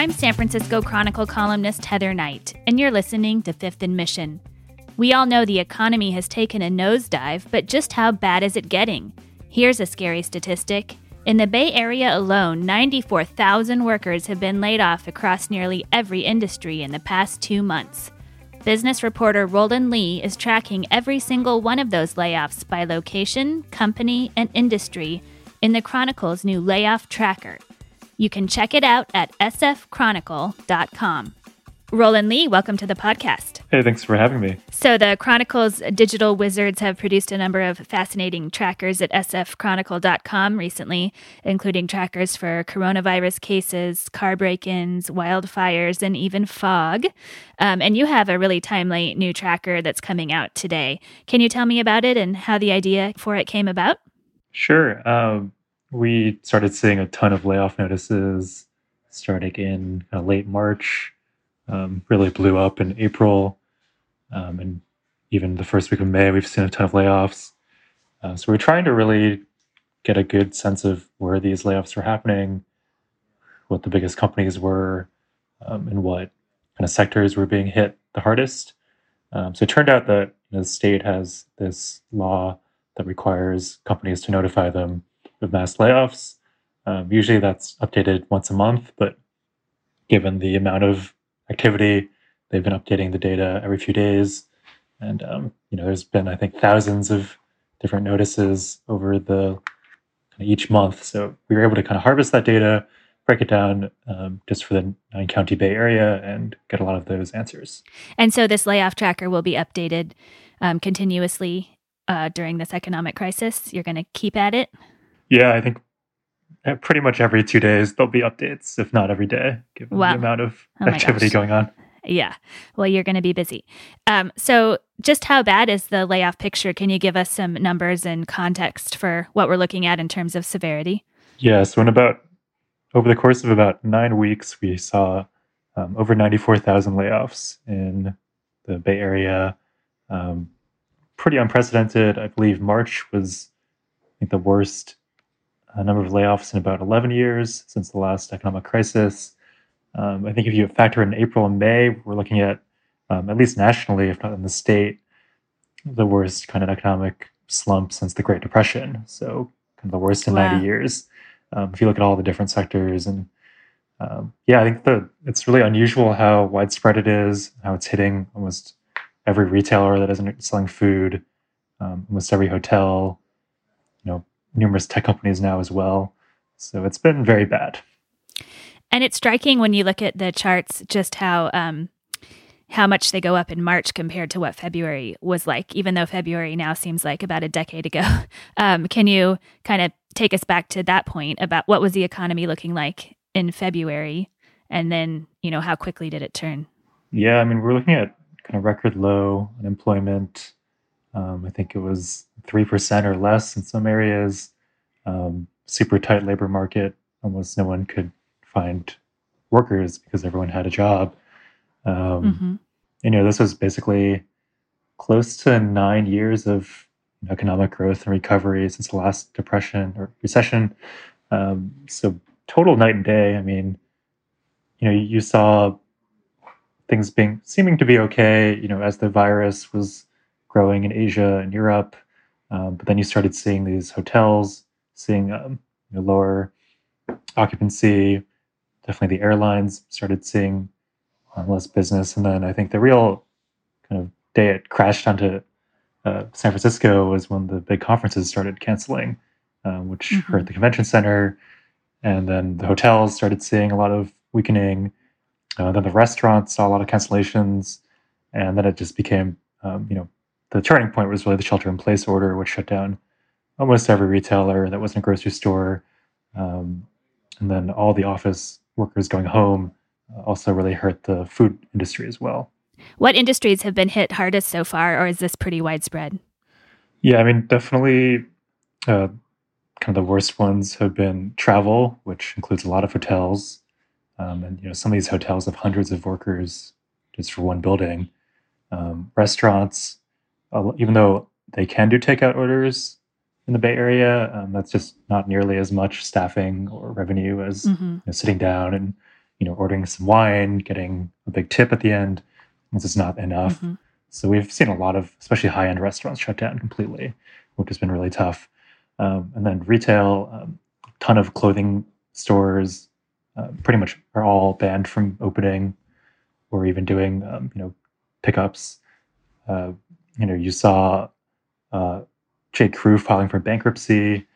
I'm San Francisco Chronicle columnist Heather Knight, and you're listening to Fifth and Mission. We all know the economy has taken a nosedive, but just how bad is it getting? Here's a scary statistic. In the Bay Area alone, 94,000 workers have been laid off across nearly every industry in the past two months. Business reporter Roland Li is tracking every single one of those layoffs by location, company, and industry in the Chronicle's new layoff tracker. You can check it out at sfchronicle.com. Roland Li, welcome to the podcast. Hey, thanks for having me. So, the Chronicle's digital wizards have produced a number of fascinating trackers at sfchronicle.com recently, including trackers for coronavirus cases, car break ins, wildfires, and even fog. Um, and you have a really timely new tracker that's coming out today. Can you tell me about it and how the idea for it came about? Sure. Um, we started seeing a ton of layoff notices starting in uh, late March. Um, really blew up in April, um, and even the first week of May, we've seen a ton of layoffs. Uh, so we're trying to really get a good sense of where these layoffs were happening, what the biggest companies were, um, and what kind of sectors were being hit the hardest. Um, so it turned out that the state has this law that requires companies to notify them of mass layoffs. Um, usually that's updated once a month, but given the amount of activity, they've been updating the data every few days. And um, you know, there's been I think thousands of different notices over the each month. So we were able to kind of harvest that data, break it down um, just for the nine county Bay Area, and get a lot of those answers. And so this layoff tracker will be updated um, continuously uh, during this economic crisis. You're going to keep at it. Yeah, I think uh, pretty much every two days there'll be updates, if not every day, given wow. the amount of oh activity gosh. going on. Yeah. Well, you're going to be busy. Um, so, just how bad is the layoff picture? Can you give us some numbers and context for what we're looking at in terms of severity? Yeah. So, in about over the course of about nine weeks, we saw um, over 94,000 layoffs in the Bay Area. Um, pretty unprecedented. I believe March was I think, the worst a number of layoffs in about 11 years since the last economic crisis. Um, I think if you factor in April and May, we're looking at, um, at least nationally, if not in the state, the worst kind of economic slump since the Great Depression. So, kind of the worst in wow. 90 years. Um, if you look at all the different sectors, and um, yeah, I think the it's really unusual how widespread it is, how it's hitting almost every retailer that isn't selling food, um, almost every hotel, numerous tech companies now as well. So it's been very bad. And it's striking when you look at the charts just how um, how much they go up in March compared to what February was like. Even though February now seems like about a decade ago, um, can you kind of take us back to that point about what was the economy looking like in February, and then you know how quickly did it turn? Yeah, I mean we're looking at kind of record low unemployment. Um, I think it was 3% or less in some areas. Um, super tight labor market. Almost no one could find workers because everyone had a job. Um, mm-hmm. You know, this was basically close to nine years of economic growth and recovery since the last depression or recession. Um, so total night and day. I mean, you know, you saw things being seeming to be okay. You know, as the virus was growing in Asia and Europe. Um, but then you started seeing these hotels, seeing um, you know, lower occupancy. Definitely the airlines started seeing um, less business. And then I think the real kind of day it crashed onto uh, San Francisco was when the big conferences started canceling, um, which mm-hmm. hurt the convention center. And then the hotels started seeing a lot of weakening. Uh, then the restaurants saw a lot of cancellations. And then it just became, um, you know, the turning point was really the shelter in place order, which shut down almost every retailer that wasn't a grocery store. Um, and then all the office workers going home uh, also really hurt the food industry as well. What industries have been hit hardest so far, or is this pretty widespread? Yeah, I mean, definitely uh, kind of the worst ones have been travel, which includes a lot of hotels. Um, and, you know, some of these hotels have hundreds of workers just for one building. Um, restaurants, even though they can do takeout orders in the Bay Area, um, that's just not nearly as much staffing or revenue as mm-hmm. you know, sitting down and you know ordering some wine, getting a big tip at the end. This is not enough. Mm-hmm. So we've seen a lot of, especially high end restaurants, shut down completely, which has been really tough. Um, and then retail, um, ton of clothing stores, uh, pretty much are all banned from opening or even doing, um, you know, pickups. Uh, you know, you saw uh, J. Crew filing for bankruptcy,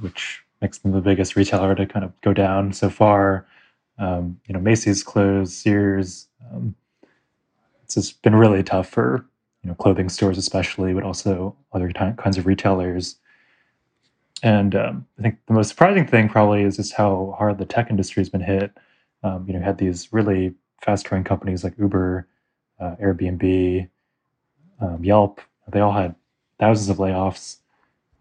which makes them the biggest retailer to kind of go down so far. Um, you know, Macy's closed, Sears. Um, it's just been really tough for you know clothing stores, especially, but also other t- kinds of retailers. And um, I think the most surprising thing probably is just how hard the tech industry has been hit. Um, you know, had these really fast-growing companies like Uber, uh, Airbnb, um, Yelp. They all had thousands of layoffs.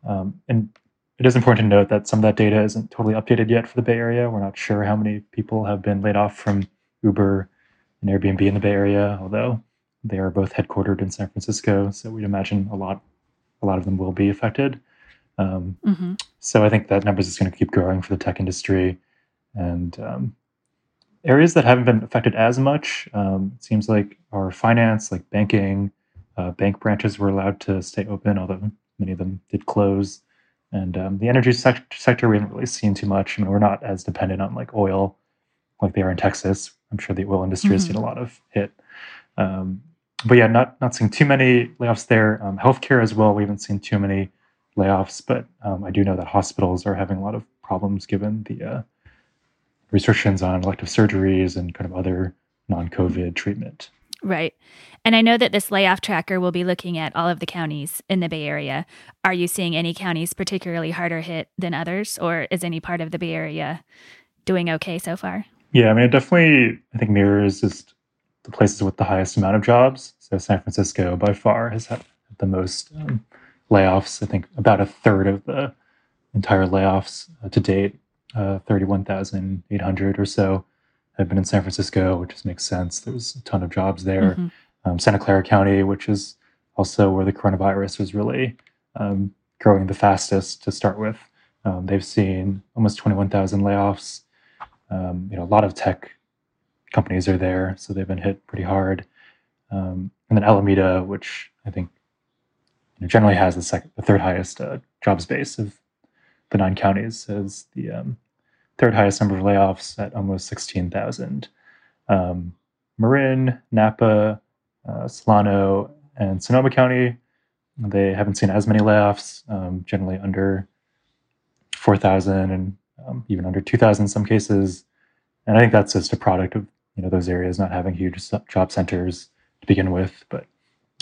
Um, and it is important to note that some of that data isn't totally updated yet for the Bay Area. We're not sure how many people have been laid off from Uber and Airbnb in the Bay Area, although they are both headquartered in San Francisco. So we'd imagine a lot, a lot of them will be affected. Um, mm-hmm. So I think that number is going to keep growing for the tech industry, and um, areas that haven't been affected as much. Um, it seems like our finance, like banking, uh, bank branches were allowed to stay open, although many of them did close. And um, the energy sec- sector, we haven't really seen too much. I mean, we're not as dependent on like oil like they are in Texas. I'm sure the oil industry mm-hmm. has seen a lot of hit. Um, but yeah, not not seeing too many layoffs there. Um, healthcare as well, we haven't seen too many layoffs, but um, I do know that hospitals are having a lot of problems given the uh, restrictions on elective surgeries and kind of other non-COVID treatment. Right. And I know that this layoff tracker will be looking at all of the counties in the Bay Area. Are you seeing any counties particularly harder hit than others, or is any part of the Bay Area doing okay so far? Yeah, I mean, it definitely, I think, mirrors just the places with the highest amount of jobs. So San Francisco, by far, has had the most um, layoffs. I think about a third of the entire layoffs uh, to date, uh, 31,800 or so, have been in San Francisco, which just makes sense. There's a ton of jobs there. Mm-hmm. Um, Santa Clara County, which is also where the coronavirus was really um, growing the fastest to start with. Um, they've seen almost 21,000 layoffs. Um, you know, a lot of tech companies are there, so they've been hit pretty hard. Um, and then Alameda, which I think you know, generally has the, second, the third highest uh, jobs base of the nine counties, has the um, third highest number of layoffs at almost 16,000. Um, Marin, Napa, uh, Solano, and Sonoma County, they haven't seen as many layoffs, um, generally under 4,000 and um, even under 2,000 in some cases. And I think that's just a product of you know those areas not having huge job centers to begin with. But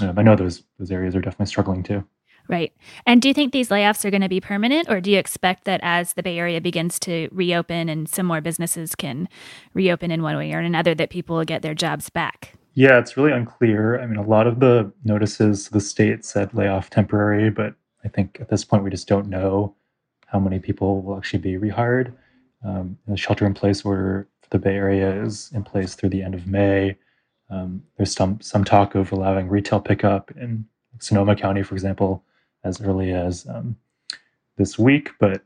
um, I know those those areas are definitely struggling too. Right. And do you think these layoffs are going to be permanent, or do you expect that as the Bay Area begins to reopen and some more businesses can reopen in one way or another, that people will get their jobs back? Yeah, it's really unclear. I mean, a lot of the notices the state said layoff temporary, but I think at this point we just don't know how many people will actually be rehired. Um, the shelter in place order for the Bay Area is in place through the end of May. Um, there's some some talk of allowing retail pickup in Sonoma County, for example, as early as um, this week. But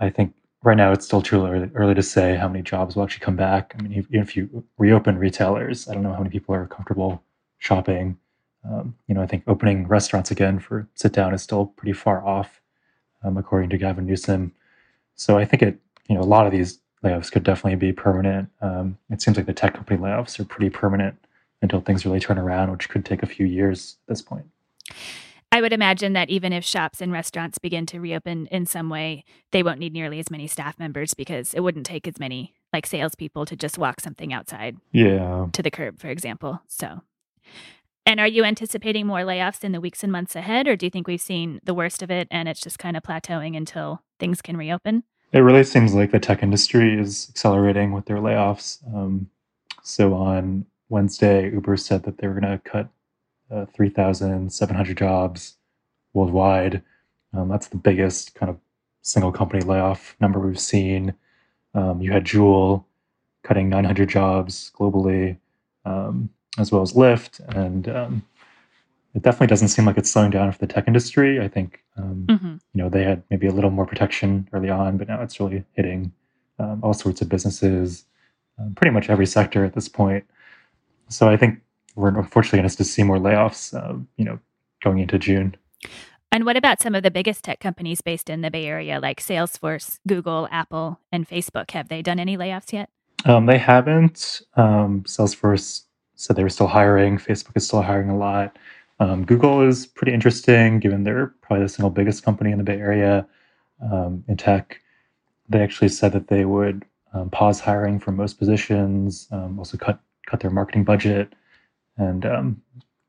I think right now it's still too early, early to say how many jobs will actually come back. I mean, even if you reopen retailers, I don't know how many people are comfortable shopping. Um, you know, I think opening restaurants again for sit down is still pretty far off, um, according to Gavin Newsom. So I think it, you know, a lot of these layoffs could definitely be permanent. Um, it seems like the tech company layoffs are pretty permanent until things really turn around, which could take a few years at this point. I would imagine that even if shops and restaurants begin to reopen in some way, they won't need nearly as many staff members because it wouldn't take as many like salespeople to just walk something outside. Yeah. To the curb, for example. So and are you anticipating more layoffs in the weeks and months ahead, or do you think we've seen the worst of it and it's just kind of plateauing until things can reopen? It really seems like the tech industry is accelerating with their layoffs. Um, so on Wednesday, Uber said that they were going to cut uh, 3,700 jobs worldwide. Um, that's the biggest kind of single company layoff number we've seen. Um, you had Juul cutting 900 jobs globally, um, as well as Lyft. And um, it definitely doesn't seem like it's slowing down for the tech industry. I think, um, mm-hmm. you know, they had maybe a little more protection early on, but now it's really hitting um, all sorts of businesses, pretty much every sector at this point. So I think we're unfortunately going to see more layoffs, uh, you know, going into June. And what about some of the biggest tech companies based in the Bay Area, like Salesforce, Google, Apple, and Facebook? Have they done any layoffs yet? Um, they haven't. Um, Salesforce said they were still hiring. Facebook is still hiring a lot. Um, Google is pretty interesting, given they're probably the single biggest company in the Bay Area um, in tech. They actually said that they would um, pause hiring for most positions, um, also cut cut their marketing budget, and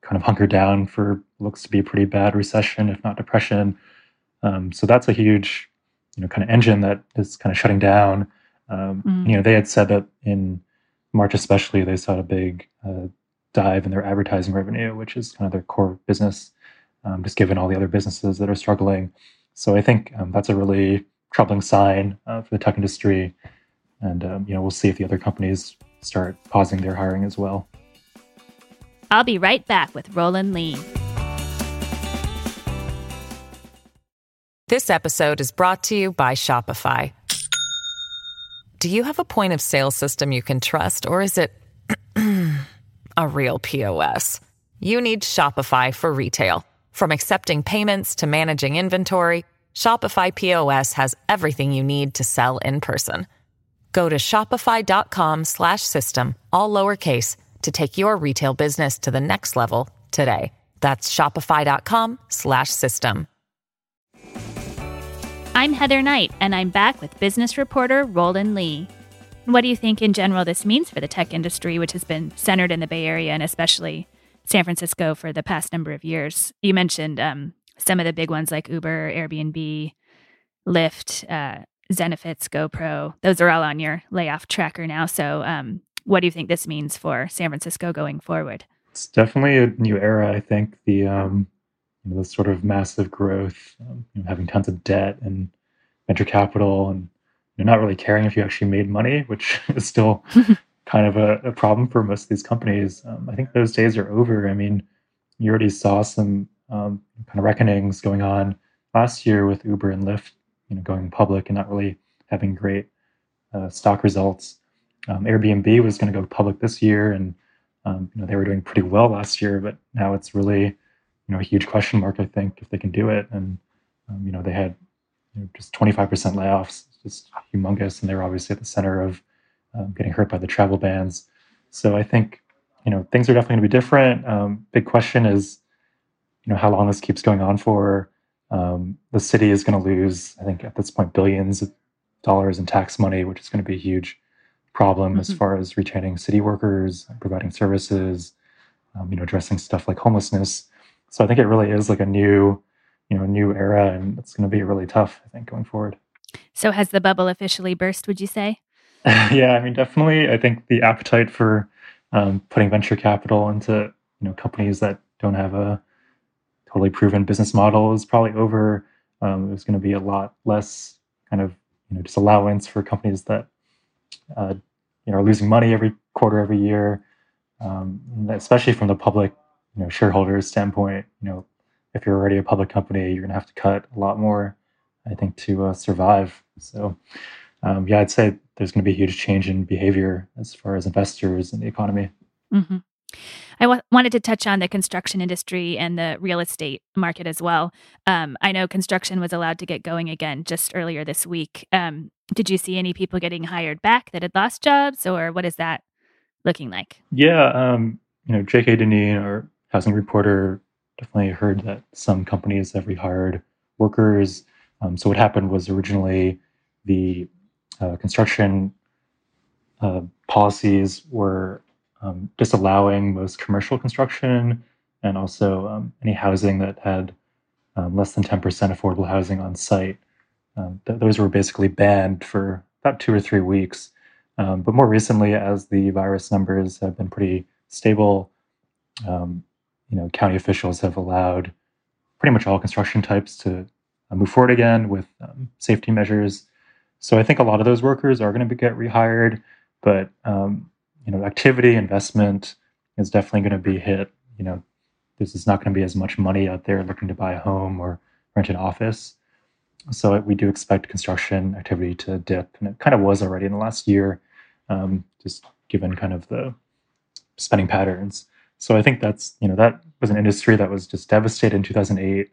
kind of hunker down for looks to be a pretty bad recession, if not depression. Um, so that's a huge, you know, kind of engine that is kind of shutting down. Um, mm. You know, they had said that in March, especially, they saw a big uh, dive in their advertising revenue, which is kind of their core business, um, just given all the other businesses that are struggling. So I think um, that's a really troubling sign uh, for the tech industry, and um, you know, we'll see if the other companies start pausing their hiring as well. I'll be right back with Roland Li. This episode is brought to you by Shopify. Do you have a point of sale system you can trust, or is it a real POS? You need Shopify for retail. From accepting payments to managing inventory, Shopify POS has everything you need to sell in person. Go to shopify.com/system all lowercase to take your retail business to the next level today. That's shopify.com/system. I'm Heather Knight, and I'm back with business reporter Roland Li. What do you think in general this means for the tech industry, which has been centered in the Bay Area and especially San Francisco for the past number of years? You mentioned um, some of the big ones like Uber, Airbnb, Lyft, uh, Zenefits, GoPro. Those are all on your layoff tracker now. So, um, what do you think this means for San Francisco going forward? It's definitely a new era. I think the um, you know, the sort of massive growth, um, you know, having tons of debt and venture capital, and you know, not really caring if you actually made money, which is still kind of a, a, problem for most of these companies. Um, I think those days are over. I mean, you already saw some um, kind of reckonings going on last year with Uber and Lyft, you know, going public and not really having great uh, stock results. Um, Airbnb was going to go public this year, and um, you know they were doing pretty well last year, but now it's really you know a huge question mark. I think if they can do it, and um, you know they had you know, just 25% layoffs, just humongous, and they were obviously at the center of um, getting hurt by the travel bans. So I think you know things are definitely going to be different. Um, big question is you know how long this keeps going on for. Um, the city is going to lose, I think, at this point, billions of dollars in tax money, which is going to be huge problem mm-hmm. as far as retaining city workers, providing services, um, you know, addressing stuff like homelessness. So I think it really is like a new, you know, new era, and it's going to be really tough. I think going forward. So has the bubble officially burst? Would you say? yeah, I mean, definitely. I think the appetite for um, putting venture capital into you know companies that don't have a totally proven business model is probably over. Um, there's going to be a lot less kind of you know just allowance for companies that uh, you know, losing money every quarter, every year, um, especially from the public, you know, shareholders standpoint. You know, if you're already a public company, you're going to have to cut a lot more, I think, to uh, survive. So, um, yeah, I'd say there's going to be a huge change in behavior as far as investors and the economy. Mm-hmm. I w- wanted to touch on the construction industry and the real estate market as well. Um, I know construction was allowed to get going again just earlier this week. Um, did you see any people getting hired back that had lost jobs, or what is that looking like? Yeah, um, you know, J.K. Dineen, our housing reporter, definitely heard that some companies have rehired workers. Um, so what happened was originally the uh, construction uh, policies were um, disallowing most commercial construction and also um, any housing that had um, less than 10% affordable housing on site um, th- those were basically banned for about two or three weeks. Um, but more recently, as the virus numbers have been pretty stable, um, you know, county officials have allowed pretty much all construction types to uh, move forward again with safety measures. So I think a lot of those workers are going to get rehired, but um, you know, activity investment is definitely going to be hit. You know, this is not going to be as much money out there looking to buy a home or rent an office. So we do expect construction activity to dip, and it kind of was already in the last year, um, just given kind of the spending patterns. So I think that's you know that was an industry that was just devastated in 2008.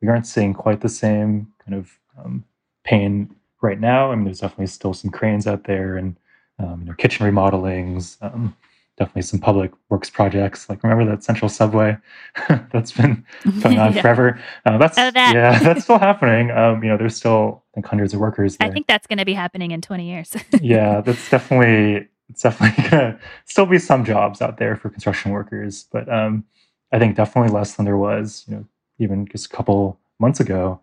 We aren't seeing quite the same kind of um, pain right now. I mean, there's definitely still some cranes out there and um, you know kitchen remodelings, um, definitely some public works projects. Like remember that central subway that's been going on yeah. forever. Uh, that's oh, that. yeah, that's still happening. Um, you know, there's still I think hundreds of workers. There. I think that's going to be happening in 20 years. yeah, that's definitely it's definitely going to still be some jobs out there for construction workers, but um, I think definitely less than there was. You know, even just a couple months ago.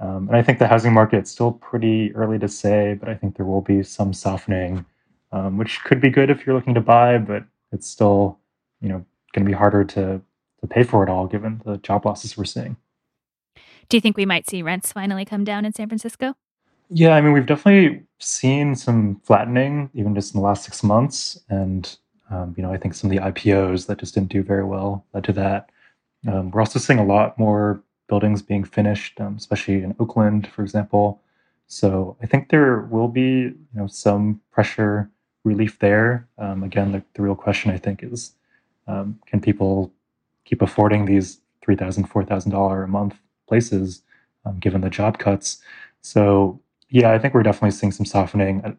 Um, and I think the housing market's still pretty early to say, but I think there will be some softening, um, which could be good if you're looking to buy, but it's still, you know, going to be harder to to pay for it all given the job losses we're seeing. Do you think we might see rents finally come down in San Francisco? Yeah, I mean, we've definitely seen some flattening, even just in the last six months, and um, you know, I think some of the IPOs that just didn't do very well led to that. Um, we're also seeing a lot more buildings being finished, um, especially in Oakland, for example. So I think there will be, you know, some pressure relief there. Um, again, the, the, real question I think is, um, can people keep affording these three thousand, four thousand dollar $4,000 a month places, um, given the job cuts? So yeah, I think we're definitely seeing some softening. Uh,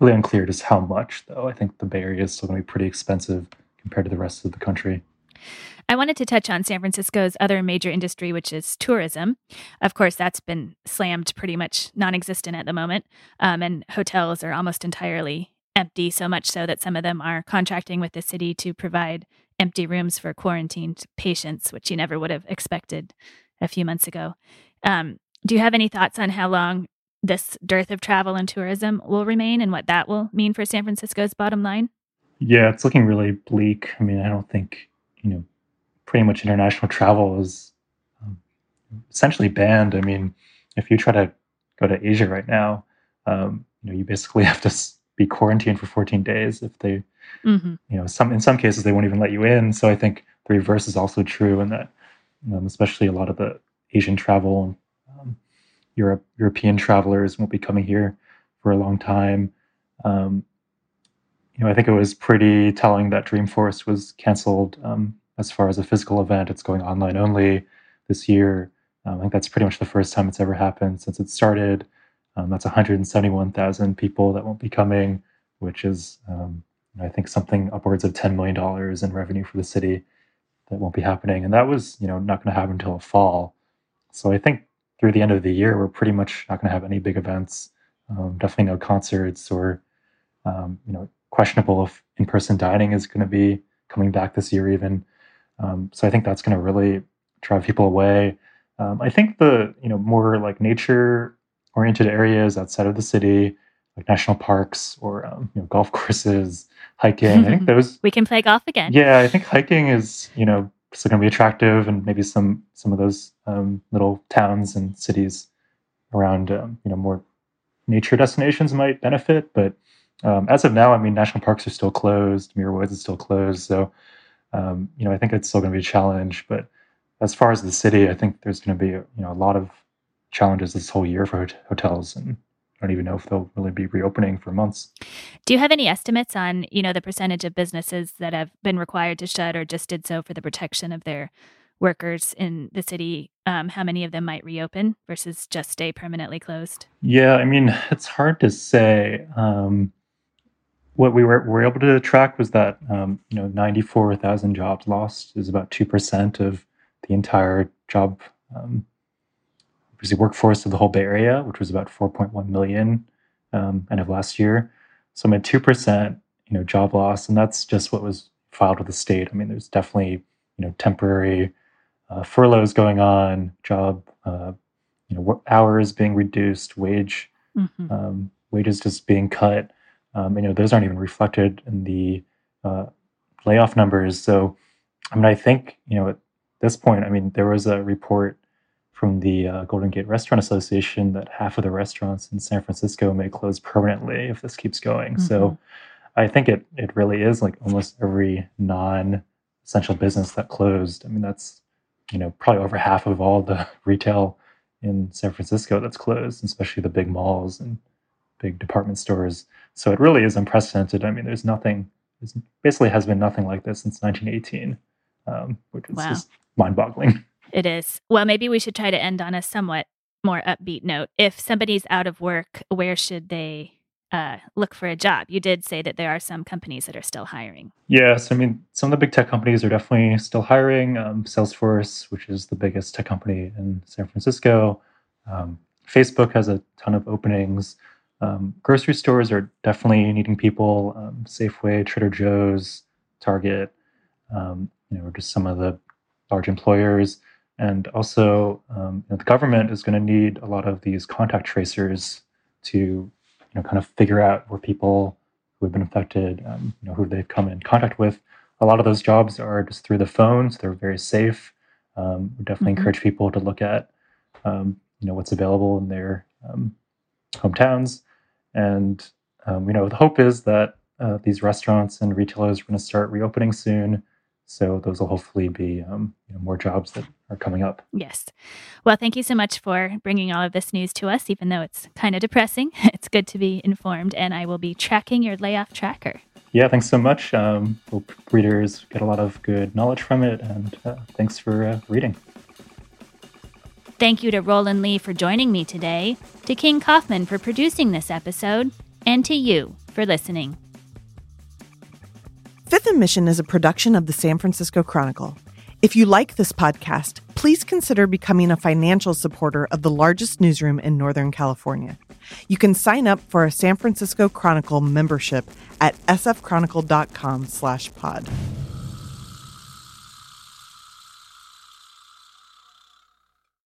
really unclear just how much, though. I think the Bay Area is still going to be pretty expensive compared to the rest of the country. I wanted to touch on San Francisco's other major industry, which is tourism. Of course, that's been slammed pretty much non existent at the moment, um, and hotels are almost entirely empty, so much so that some of them are contracting with the city to provide empty rooms for quarantined patients, which you never would have expected a few months ago. Um, do you have any thoughts on how long this dearth of travel and tourism will remain and what that will mean for San Francisco's bottom line? Yeah, it's looking really bleak. I mean, I don't think, you know, pretty much international travel is um, essentially banned. I mean, if you try to go to Asia right now, um, you know, you basically have to be quarantined for 14 days if they mm-hmm. you know some in some cases they won't even let you in. So i think the reverse is also true and that um, especially a lot of the asian travel um, europe european travelers won't be coming here for a long time. Um, you know i think it was pretty telling that dreamforce was canceled um, as far as a physical event. It's going online only this year. Um, i think that's pretty much the first time it's ever happened since it started um, that's 171,000 people that won't be coming, which is, um, I think, something upwards of $10 million in revenue for the city that won't be happening. And that was, you know, not going to happen until fall. So I think through the end of the year, we're pretty much not going to have any big events. Um, definitely no concerts or, um, you know, questionable if in-person dining is going to be coming back this year even. Um, so I think that's going to really drive people away. Um, I think the, you know, more like nature oriented areas outside of the city, like national parks or um, you know, golf courses, hiking. I think those we can play golf again. Yeah, I think hiking is you know still going to be attractive, and maybe some some of those um, little towns and cities around um, you know more nature destinations might benefit. But um, as of now, I mean, national parks are still closed. Muir Woods is still closed, so um, you know I think it's still going to be a challenge. But as far as the city, I think there's going to be you know a lot of challenges this whole year for hotels and I don't even know if they'll really be reopening for months. Do you have any estimates on, you know, the percentage of businesses that have been required to shut or just did so for the protection of their workers in the city? Um, how many of them might reopen versus just stay permanently closed? Yeah, I mean, it's hard to say. Um, what we were, were able to track was that, um, you know, 94,000 jobs lost is about 2% of the entire job um, was the workforce of the whole Bay Area, which was about 4.1 million um, end of last year. So I'm at two percent, you know, job loss, and that's just what was filed with the state. I mean, there's definitely you know temporary uh, furloughs going on, job uh, you know hours being reduced, wage mm-hmm. um, wages just being cut. Um, you know those aren't even reflected in the uh, layoff numbers. So I mean, I think you know at this point, I mean, there was a report from the uh, Golden Gate Restaurant Association that half of the restaurants in San Francisco may close permanently if this keeps going. Mm-hmm. So I think it it really is like almost every non essential business that closed. I mean, that's you know probably over half of all the retail in San Francisco that's closed, especially the big malls and big department stores. So it really is unprecedented. I mean, there's nothing. There's basically has been nothing like this since 1918, um, which is wow. just mind-boggling. It is. Well, maybe we should try to end on a somewhat more upbeat note. If somebody's out of work, where should they uh, look for a job. You did say that there are some companies that are still hiring. Yes, I mean, some of the big tech companies are definitely still hiring. Um, Salesforce, which is the biggest tech company in San Francisco, um, Facebook has a ton of openings. Um, grocery stores are definitely needing people. Um, Safeway, Trader Joe's, Target, um, you know, just some of the large employers. And also, um, you know, the government is going to need a lot of these contact tracers to you know, kind of figure out where people who have been affected, um, you know, who they've come in contact with. A lot of those jobs are just through the phone, so they're very safe. Um, we definitely mm-hmm. encourage people to look at, um, you know, what's available in their um, hometowns, and um, you know, the hope is that uh, these restaurants and retailers are going to start reopening soon. So those will hopefully be um, you know, more jobs that are coming up. Yes. Well, thank you so much for bringing all of this news to us, even though it's kind of depressing. It's good to be informed, and I will be tracking your layoff tracker. Yeah, thanks so much. Um, hope readers get a lot of good knowledge from it, and uh, thanks for uh, reading. Thank you to Roland Li for joining me today, to King Kaufman for producing this episode, and to you for listening. Fifth and Mission is a production of the San Francisco Chronicle. If you like this podcast, please consider becoming a financial supporter of the largest newsroom in Northern California. You can sign up for a San Francisco Chronicle membership at sfchronicle.com/pod.